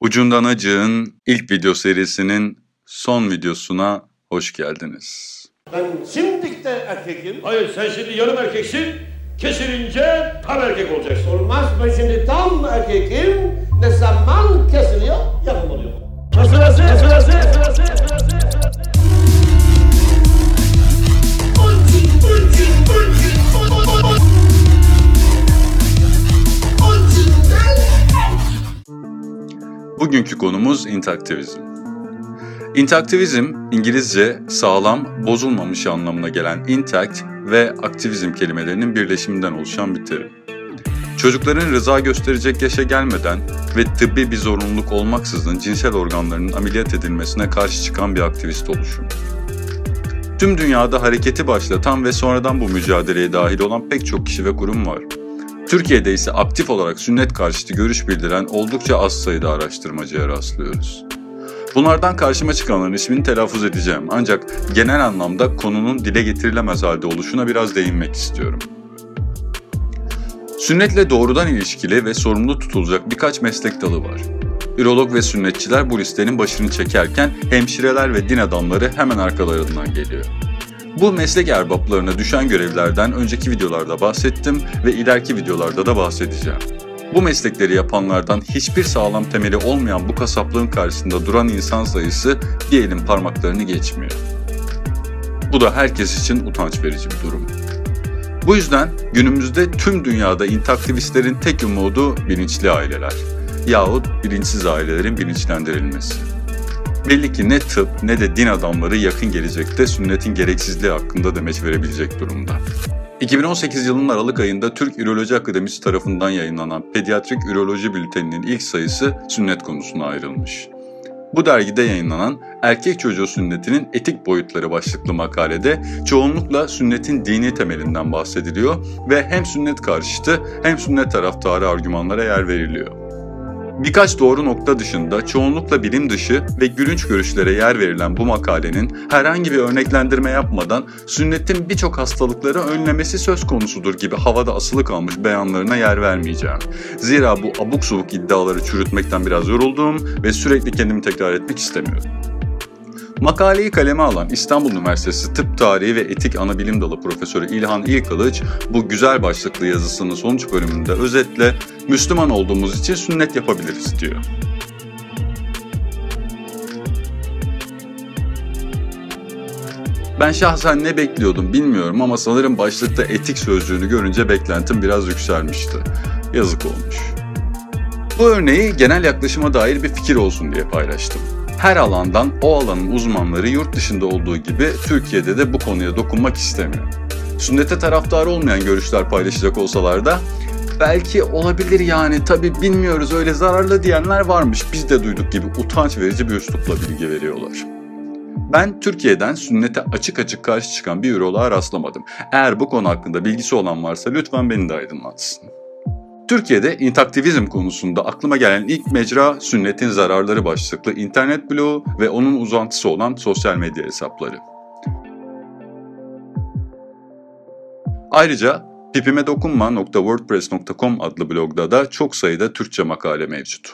Ucundan Acık'ın ilk video serisinin son videosuna hoş geldiniz. Ben şimdilik de erkekim. Hayır sen şimdi yarım erkeksin. Kesilince tam erkek olacaksın. Olmaz ben şimdi tam erkekim. Ne zaman kesiliyor yakın oluyor. Sırası, sırası. Bugünkü konumuz interaktivizm. İnteraktivizm, İngilizce sağlam, bozulmamış anlamına gelen intact ve aktivizm kelimelerinin birleşiminden oluşan bir terim. Çocukların rıza gösterecek yaşa gelmeden ve tıbbi bir zorunluluk olmaksızın cinsel organlarının ameliyat edilmesine karşı çıkan bir aktivist oluşum. Tüm dünyada hareketi başlatan ve sonradan bu mücadeleye dahil olan pek çok kişi ve kurum var. Türkiye'de ise aktif olarak sünnet karşıtı görüş bildiren oldukça az sayıda araştırmacıya rastlıyoruz. Bunlardan karşıma çıkanların ismini telaffuz edeceğim ancak genel anlamda konunun dile getirilemez halde oluşuna biraz değinmek istiyorum. Sünnetle doğrudan ilişkili ve sorumlu tutulacak birkaç meslek dalı var. Ürolog ve sünnetçiler bu listenin başını çekerken hemşireler ve din adamları hemen arkalarından geliyor. Bu meslek erbaplarına düşen görevlerden önceki videolarda bahsettim ve ileriki videolarda da bahsedeceğim. Bu meslekleri yapanlardan hiçbir sağlam temeli olmayan bu kasaplığın karşısında duran insan sayısı bir elin parmaklarını geçmiyor. Bu da herkes için utanç verici bir durum. Bu yüzden günümüzde tüm dünyada intaktivistlerin tek umudu bilinçli aileler yahut bilinçsiz ailelerin bilinçlendirilmesi. Belli ki ne tıp ne de din adamları yakın gelecekte sünnetin gereksizliği hakkında demeç verebilecek durumda. 2018 yılının Aralık ayında Türk Üroloji Akademisi tarafından yayınlanan Pediatrik Üroloji Bülteni'nin ilk sayısı sünnet konusuna ayrılmış. Bu dergide yayınlanan Erkek Çocuğu Sünneti'nin Etik Boyutları başlıklı makalede çoğunlukla sünnetin dini temelinden bahsediliyor ve hem sünnet karşıtı hem sünnet taraftarı argümanlara yer veriliyor. Birkaç doğru nokta dışında çoğunlukla bilim dışı ve gülünç görüşlere yer verilen bu makalenin herhangi bir örneklendirme yapmadan sünnetin birçok hastalıkları önlemesi söz konusudur gibi havada asılı kalmış beyanlarına yer vermeyeceğim. Zira bu abuk subuk iddiaları çürütmekten biraz yoruldum ve sürekli kendimi tekrar etmek istemiyorum. Makaleyi kaleme alan İstanbul Üniversitesi Tıp Tarihi ve Etik Anabilim Dalı Profesörü İlhan İlkılıç bu güzel başlıklı yazısının sonuç bölümünde özetle Müslüman olduğumuz için sünnet yapabiliriz diyor. Ben şahsen ne bekliyordum bilmiyorum ama sanırım başlıkta etik sözcüğünü görünce beklentim biraz yükselmişti. Yazık olmuş. Bu örneği genel yaklaşıma dair bir fikir olsun diye paylaştım. Her alandan o alanın uzmanları yurt dışında olduğu gibi Türkiye'de de bu konuya dokunmak istemiyor. Sünnete taraftar olmayan görüşler paylaşacak olsalar da belki olabilir yani tabi bilmiyoruz öyle zararlı diyenler varmış biz de duyduk gibi utanç verici bir üslupla bilgi veriyorlar. Ben Türkiye'den sünnete açık açık karşı çıkan bir üroloğa rastlamadım. Eğer bu konu hakkında bilgisi olan varsa lütfen beni de aydınlatsın. Türkiye'de intaktivizm konusunda aklıma gelen ilk mecra sünnetin zararları başlıklı internet bloğu ve onun uzantısı olan sosyal medya hesapları. Ayrıca pipimedokunma.wordpress.com adlı blogda da çok sayıda Türkçe makale mevcut.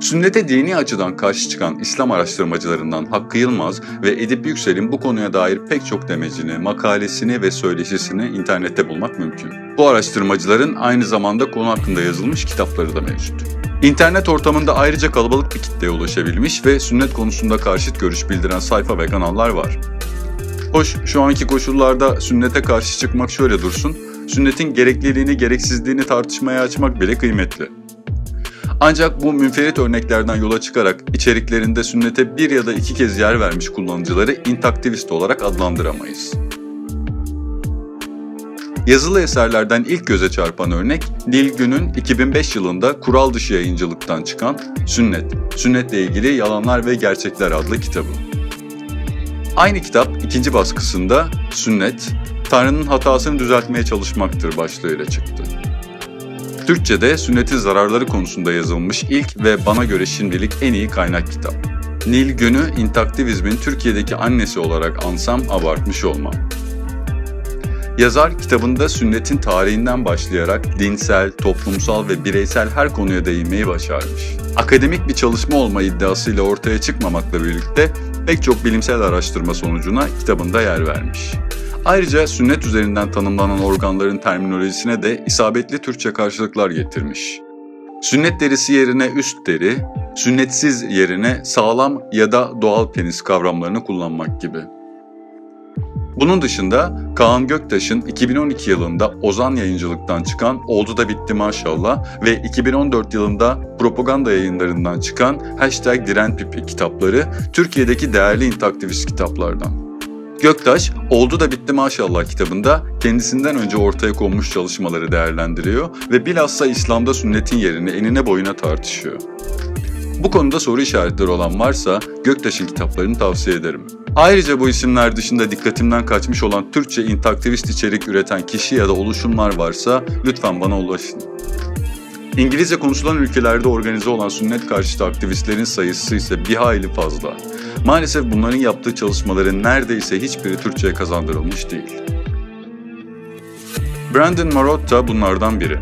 Sünnete dini açıdan karşı çıkan İslam araştırmacılarından Hakkı Yılmaz ve Edip Yüksel'in bu konuya dair pek çok demecini, makalesini ve söyleşisini internette bulmak mümkün. Bu araştırmacıların aynı zamanda konu hakkında yazılmış kitapları da mevcut. İnternet ortamında ayrıca kalabalık bir kitleye ulaşabilmiş ve sünnet konusunda karşıt görüş bildiren sayfa ve kanallar var. Hoş, şu anki koşullarda sünnete karşı çıkmak şöyle dursun, sünnetin gerekliliğini, gereksizliğini tartışmaya açmak bile kıymetli. Ancak bu münferit örneklerden yola çıkarak içeriklerinde sünnete bir ya da iki kez yer vermiş kullanıcıları intaktivist olarak adlandıramayız. Yazılı eserlerden ilk göze çarpan örnek Nilgün'ün 2005 yılında kural dışı yayıncılıktan çıkan Sünnet, Sünnetle ilgili Yalanlar ve Gerçekler adlı kitabı. Aynı kitap ikinci baskısında Sünnet, Tanrı'nın hatasını düzeltmeye çalışmaktır başlığıyla çıktı. Türkçe'de sünnetin zararları konusunda yazılmış ilk ve bana göre şimdilik en iyi kaynak kitap. Nil Günü intaktivizmin Türkiye'deki annesi olarak ansam abartmış olmam. Yazar kitabında sünnetin tarihinden başlayarak dinsel, toplumsal ve bireysel her konuya değinmeyi başarmış. Akademik bir çalışma olma iddiasıyla ortaya çıkmamakla birlikte pek çok bilimsel araştırma sonucuna kitabında yer vermiş. Ayrıca sünnet üzerinden tanımlanan organların terminolojisine de isabetli Türkçe karşılıklar getirmiş. Sünnet derisi yerine üst deri, sünnetsiz yerine sağlam ya da doğal penis kavramlarını kullanmak gibi. Bunun dışında Kaan Göktaş'ın 2012 yılında Ozan Yayıncılık'tan çıkan Oldu da Bitti Maşallah ve 2014 yılında propaganda yayınlarından çıkan Hashtag Diren Pipi kitapları Türkiye'deki değerli intaktivist kitaplardan. Göktaş, Oldu da Bitti Maşallah kitabında kendisinden önce ortaya konmuş çalışmaları değerlendiriyor ve bilhassa İslam'da sünnetin yerini enine boyuna tartışıyor. Bu konuda soru işaretleri olan varsa Göktaş'ın kitaplarını tavsiye ederim. Ayrıca bu isimler dışında dikkatimden kaçmış olan Türkçe intaktivist içerik üreten kişi ya da oluşumlar varsa lütfen bana ulaşın. İngilizce konuşulan ülkelerde organize olan sünnet karşıtı aktivistlerin sayısı ise bir hayli fazla. Maalesef bunların yaptığı çalışmaların neredeyse hiçbiri Türkçe'ye kazandırılmış değil. Brandon Marotta bunlardan biri.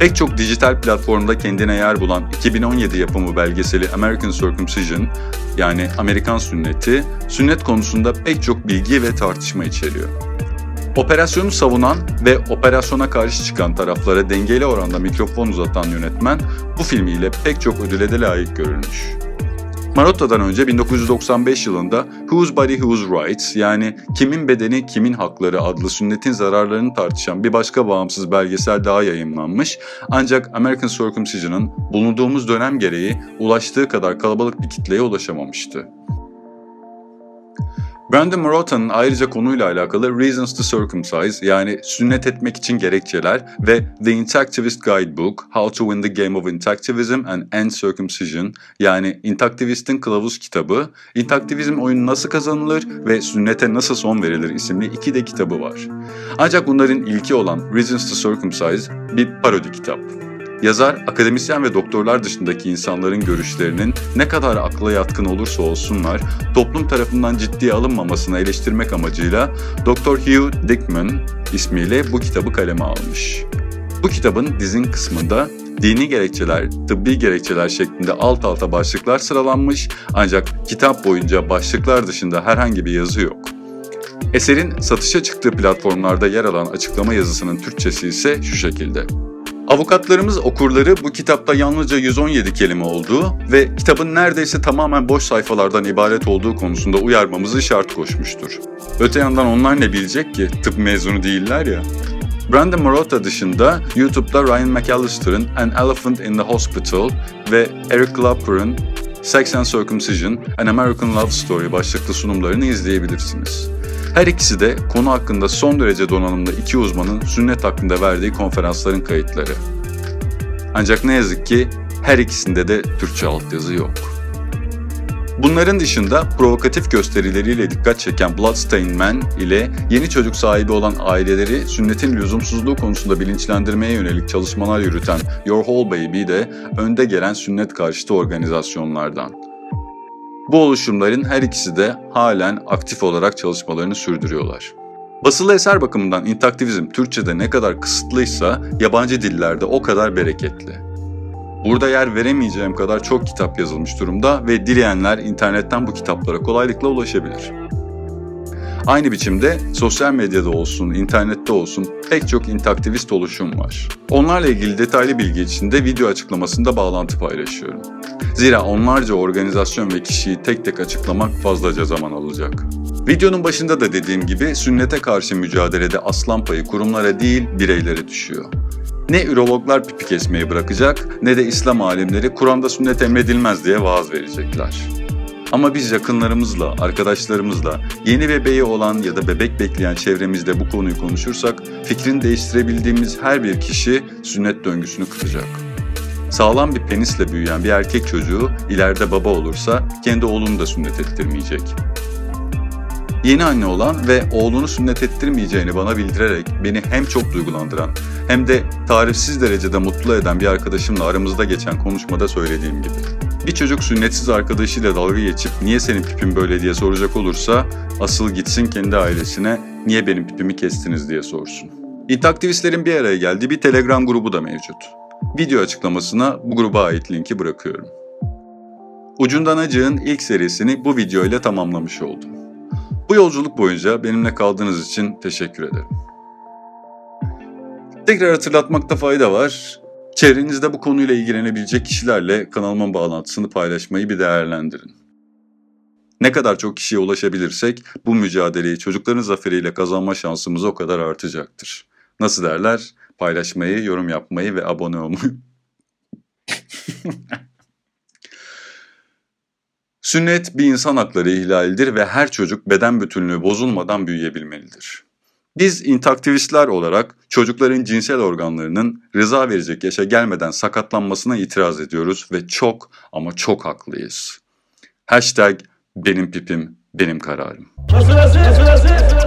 Pek çok dijital platformda kendine yer bulan 2017 yapımı belgeseli American Circumcision yani Amerikan sünneti, sünnet konusunda pek çok bilgi ve tartışma içeriyor. Operasyonu savunan ve operasyona karşı çıkan taraflara dengeli oranda mikrofon uzatan yönetmen bu filmiyle pek çok ödüle de layık görülmüş. Marotta'dan önce 1995 yılında Whose Body Whose Rights yani Kimin Bedeni Kimin Hakları adlı sünnetin zararlarını tartışan bir başka bağımsız belgesel daha yayınlanmış ancak American Circumcision'ın bulunduğumuz dönem gereği ulaştığı kadar kalabalık bir kitleye ulaşamamıştı. Brandon Marotta'nın ayrıca konuyla alakalı Reasons to Circumcise yani sünnet etmek için gerekçeler ve The Intactivist Guidebook How to Win the Game of Intactivism and End Circumcision yani İntaktivist'in kılavuz kitabı, İntaktivizm oyunu nasıl kazanılır ve sünnete nasıl son verilir isimli iki de kitabı var. Ancak bunların ilki olan Reasons to Circumcise bir parodi kitap. Yazar, akademisyen ve doktorlar dışındaki insanların görüşlerinin ne kadar akla yatkın olursa olsunlar, toplum tarafından ciddiye alınmamasını eleştirmek amacıyla Dr. Hugh Dickman ismiyle bu kitabı kaleme almış. Bu kitabın dizin kısmında dini gerekçeler, tıbbi gerekçeler şeklinde alt alta başlıklar sıralanmış ancak kitap boyunca başlıklar dışında herhangi bir yazı yok. Eserin satışa çıktığı platformlarda yer alan açıklama yazısının Türkçesi ise şu şekilde. Avukatlarımız okurları bu kitapta yalnızca 117 kelime olduğu ve kitabın neredeyse tamamen boş sayfalardan ibaret olduğu konusunda uyarmamızı şart koşmuştur. Öte yandan onlar ne bilecek ki tıp mezunu değiller ya. Brandon Marotta dışında YouTube'da Ryan McAllister'ın An Elephant in the Hospital ve Eric Clapper'ın Sex and Circumcision, An American Love Story başlıklı sunumlarını izleyebilirsiniz. Her ikisi de konu hakkında son derece donanımlı iki uzmanın sünnet hakkında verdiği konferansların kayıtları. Ancak ne yazık ki her ikisinde de Türkçe altyazı yok. Bunların dışında provokatif gösterileriyle dikkat çeken Bloodstained Man ile yeni çocuk sahibi olan aileleri sünnetin lüzumsuzluğu konusunda bilinçlendirmeye yönelik çalışmalar yürüten Your Whole Baby de önde gelen sünnet karşıtı organizasyonlardan. Bu oluşumların her ikisi de halen aktif olarak çalışmalarını sürdürüyorlar. Basılı eser bakımından intaktivizm Türkçe'de ne kadar kısıtlıysa yabancı dillerde o kadar bereketli. Burada yer veremeyeceğim kadar çok kitap yazılmış durumda ve dileyenler internetten bu kitaplara kolaylıkla ulaşabilir. Aynı biçimde sosyal medyada olsun, internette olsun pek çok intaktivist oluşum var. Onlarla ilgili detaylı bilgi için de video açıklamasında bağlantı paylaşıyorum. Zira onlarca organizasyon ve kişiyi tek tek açıklamak fazlaca zaman alacak. Videonun başında da dediğim gibi sünnete karşı mücadelede aslan payı kurumlara değil bireylere düşüyor. Ne ürologlar pipi kesmeyi bırakacak ne de İslam alimleri Kur'an'da sünnet emredilmez diye vaaz verecekler. Ama biz yakınlarımızla, arkadaşlarımızla, yeni bebeği olan ya da bebek bekleyen çevremizde bu konuyu konuşursak fikrini değiştirebildiğimiz her bir kişi sünnet döngüsünü kıracak. Sağlam bir penisle büyüyen bir erkek çocuğu ileride baba olursa kendi oğlunu da sünnet ettirmeyecek. Yeni anne olan ve oğlunu sünnet ettirmeyeceğini bana bildirerek beni hem çok duygulandıran hem de tarifsiz derecede mutlu eden bir arkadaşımla aramızda geçen konuşmada söylediğim gibi. Bir çocuk sünnetsiz arkadaşıyla dalga geçip niye senin pipin böyle diye soracak olursa asıl gitsin kendi ailesine niye benim pipimi kestiniz diye sorsun. İntaktivistlerin bir araya geldiği bir Telegram grubu da mevcut. Video açıklamasına bu gruba ait linki bırakıyorum. Ucundan Acık'ın ilk serisini bu video ile tamamlamış oldum. Bu yolculuk boyunca benimle kaldığınız için teşekkür ederim. Tekrar hatırlatmakta fayda var. Çevrenizde bu konuyla ilgilenebilecek kişilerle kanalıma bağlantısını paylaşmayı bir değerlendirin. Ne kadar çok kişiye ulaşabilirsek bu mücadeleyi çocukların zaferiyle kazanma şansımız o kadar artacaktır. Nasıl derler? Paylaşmayı, yorum yapmayı ve abone olmayı. Sünnet bir insan hakları ihlalidir ve her çocuk beden bütünlüğü bozulmadan büyüyebilmelidir. Biz intaktivistler olarak çocukların cinsel organlarının rıza verecek yaşa gelmeden sakatlanmasına itiraz ediyoruz ve çok ama çok haklıyız. Hashtag benim pipim benim kararım. Hazır hazır hazır hazır.